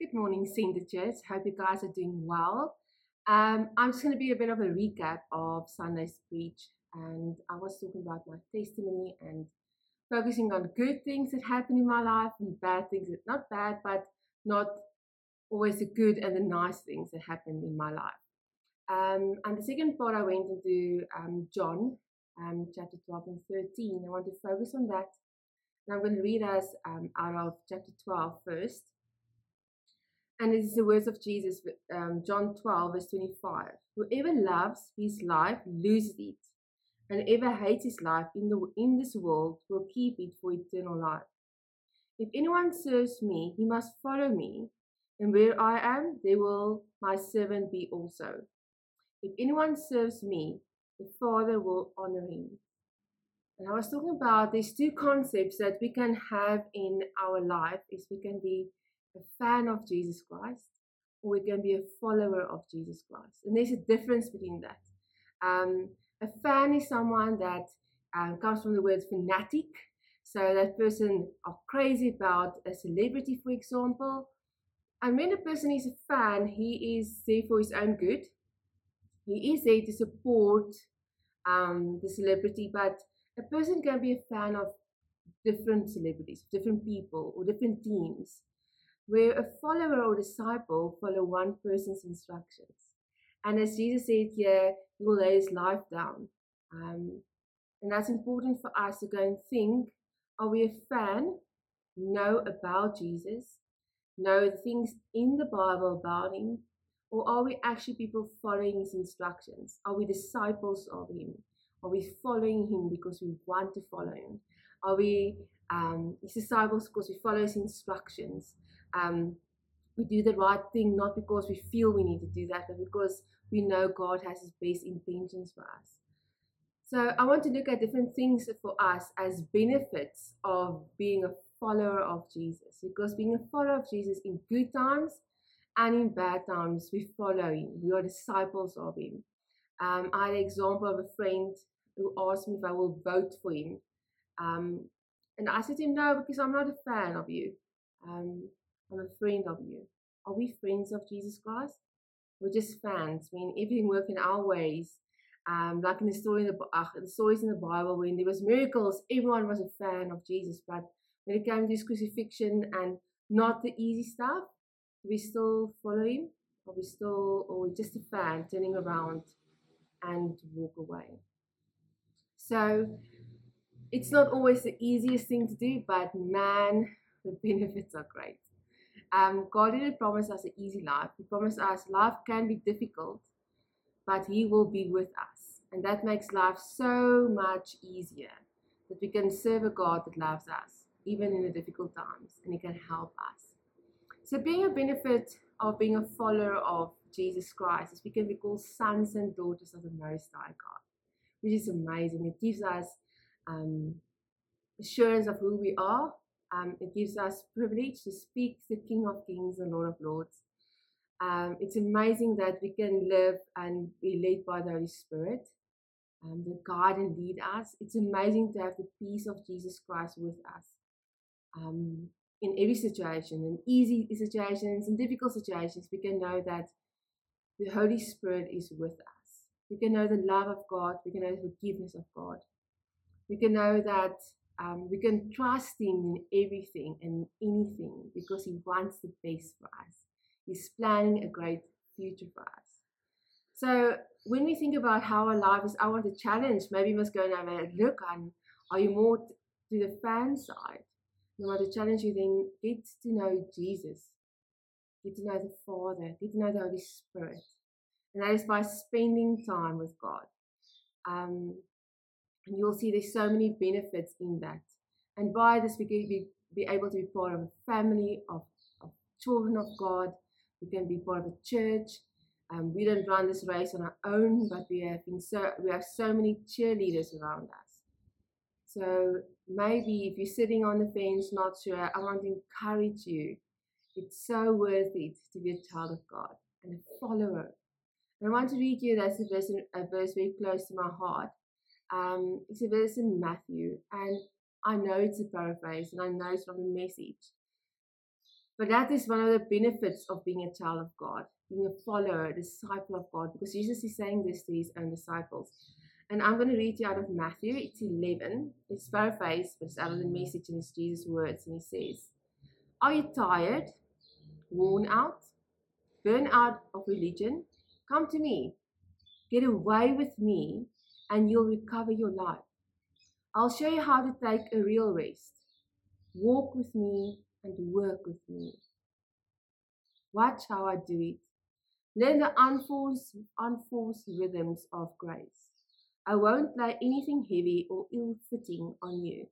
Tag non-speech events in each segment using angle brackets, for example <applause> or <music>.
Good morning, Centre Church. Hope you guys are doing well. Um, I'm just going to be a bit of a recap of Sunday's preach, and I was talking about my testimony and focusing on good things that happened in my life and bad things that not bad, but not always the good and the nice things that happened in my life. Um, and the second part, I went into um, John um, chapter 12 and 13. I want to focus on that. And I'm going to read us um, out of chapter 12 first. And it is the words of Jesus, um, John 12, verse 25. Whoever loves his life loses it, and whoever hates his life in, the, in this world will keep it for eternal life. If anyone serves me, he must follow me, and where I am, there will my servant be also. If anyone serves me, the Father will honor him. And I was talking about these two concepts that we can have in our life is we can be a fan of Jesus Christ or we can be a follower of Jesus Christ. And there's a difference between that. Um, a fan is someone that um, comes from the word fanatic. So that person are crazy about a celebrity, for example. And when a person is a fan, he is there for his own good. He is there to support um, the celebrity, but a person can be a fan of different celebrities, different people, or different teams where a follower or disciple follow one person's instructions. And as Jesus said here, he will lay his life down. Um, and that's important for us to go and think are we a fan? Know about Jesus? Know things in the Bible about him? Or are we actually people following his instructions? Are we disciples of him? Are we following him because we want to follow him? Are we um, disciples because we follow his instructions? um, we do the right thing not because we feel we need to do that, but because we know God has His best intentions for us. So I want to look at different things for us as benefits of being a follower of Jesus. Because being a follower of Jesus in good times and in bad times, we follow Him. We are disciples of Him. Um, I had an example of a friend who asked me if I will vote for him. Um, and I said to him, no, because I'm not a fan of you. Um, I'm a friend of you. Are we friends of Jesus Christ? We're just fans. I mean, everything works in our ways. Um, like in the story in the, uh, the stories in the Bible, when there was miracles, everyone was a fan of Jesus. But when it came to his crucifixion and not the easy stuff, we still follow him, or we still, or we're just a fan turning around and walk away. So it's not always the easiest thing to do, but man, <laughs> the benefits are great. Um, God didn't promise us an easy life. He promised us life can be difficult, but He will be with us. And that makes life so much easier that we can serve a God that loves us, even in the difficult times, and He can help us. So, being a benefit of being a follower of Jesus Christ is we can be called sons and daughters of the Most High God, which is amazing. It gives us um, assurance of who we are um, it gives us privilege to speak the King of Kings and Lord of Lords. Um, it's amazing that we can live and be led by the Holy Spirit, um, that guide and lead us. It's amazing to have the peace of Jesus Christ with us um, in every situation, in easy situations, in difficult situations. We can know that the Holy Spirit is with us. We can know the love of God. We can know the forgiveness of God. We can know that um, we can trust Him in everything and anything because He wants the best for us. He's planning a great future for us. So when we think about how our life is, I want to challenge. Maybe we must go and have a look on. Are you more to the fan side? Want to challenge you then get to know Jesus, get to know the Father, get to know the Holy Spirit, and that is by spending time with God. Um, and you'll see there's so many benefits in that. And by this, we can be, be able to be part of a family of, of children of God. We can be part of a church. Um, we don't run this race on our own, but we have been so we have so many cheerleaders around us. So maybe if you're sitting on the fence, not sure, I want to encourage you. It's so worth it to be a child of God and a follower. And I want to read you that's a verse, a verse very close to my heart. Um, it's a verse in Matthew, and I know it's a paraphrase, and I know it's not a message. But that is one of the benefits of being a child of God, being a follower, a disciple of God, because Jesus is saying this to his own disciples. And I'm going to read you out of Matthew, it's 11. It's paraphrased, but it's out of the message and it's Jesus' words. And he says, Are you tired, worn out, burned out of religion? Come to me. Get away with me, and you'll recover your life. I'll show you how to take a real rest. Walk with me and work with me. Watch how I do it. Learn the unforced, unforced rhythms of grace. I won't lay anything heavy or ill fitting on you.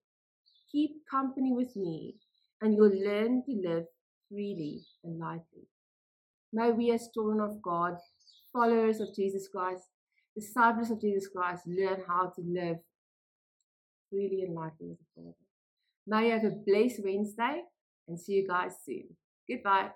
Keep company with me, and you'll learn to live freely and lightly. May we, as children of God, followers of Jesus Christ, disciples of Jesus Christ, learn how to live really and lightly with the Father. May you have a blessed Wednesday and see you guys soon. Goodbye.